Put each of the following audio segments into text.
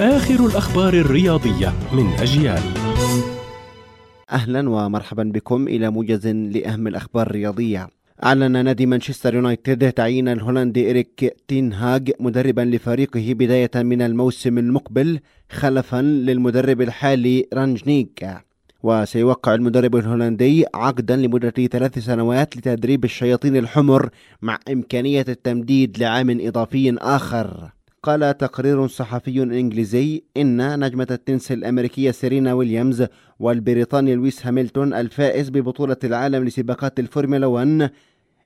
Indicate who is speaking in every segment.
Speaker 1: آخر الأخبار الرياضية من أجيال.
Speaker 2: أهلا ومرحبا بكم إلى موجز لأهم الأخبار الرياضية. أعلن نادي مانشستر يونايتد تعيين الهولندي إريك تينهاج مدربا لفريقه بداية من الموسم المقبل خلفا للمدرب الحالي رانجنيك. وسيوقع المدرب الهولندي عقدا لمدة ثلاث سنوات لتدريب الشياطين الحمر مع إمكانية التمديد لعام إضافي آخر. قال تقرير صحفي إنجليزي إن نجمة التنس الأمريكية سيرينا ويليامز والبريطاني لويس هاميلتون الفائز ببطولة العالم لسباقات الفورمولا 1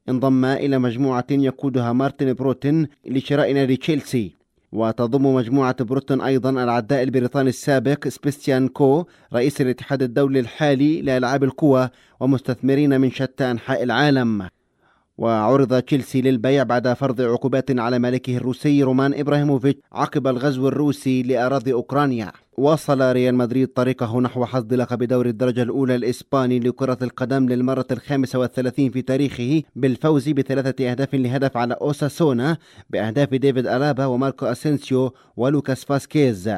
Speaker 2: انضم إلى مجموعة يقودها مارتن بروتن لشراء نادي تشيلسي وتضم مجموعة بروتن أيضا العداء البريطاني السابق سيباستيان كو رئيس الاتحاد الدولي الحالي لألعاب القوى ومستثمرين من شتى أنحاء العالم. وعرض تشيلسي للبيع بعد فرض عقوبات على مالكه الروسي رومان أبراموفيتش عقب الغزو الروسي لأراضي أوكرانيا. واصل ريال مدريد طريقه نحو حصد لقب دوري الدرجة الأولى الإسباني لكرة القدم للمرة الخامسة والثلاثين في تاريخه بالفوز بثلاثة أهداف لهدف على أوساسونا بأهداف ديفيد ألابا وماركو أسينسيو ولوكاس فاسكيز.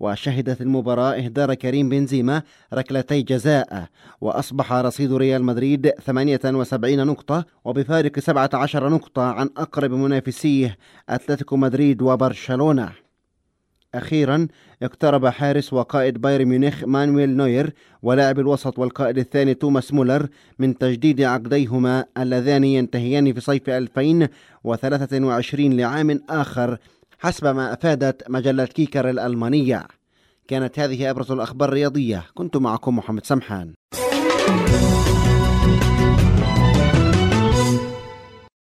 Speaker 2: وشهدت المباراة إهدار كريم بنزيما ركلتي جزاء وأصبح رصيد ريال مدريد 78 نقطة وبفارق 17 نقطة عن أقرب منافسيه أتلتيكو مدريد وبرشلونة. أخيرا اقترب حارس وقائد بايرن ميونخ مانويل نوير ولاعب الوسط والقائد الثاني توماس مولر من تجديد عقديهما اللذان ينتهيان في صيف 2023 لعام آخر حسب ما أفادت مجلة كيكر الألمانية. كانت هذه أبرز الأخبار الرياضية. كنت معكم محمد سمحان.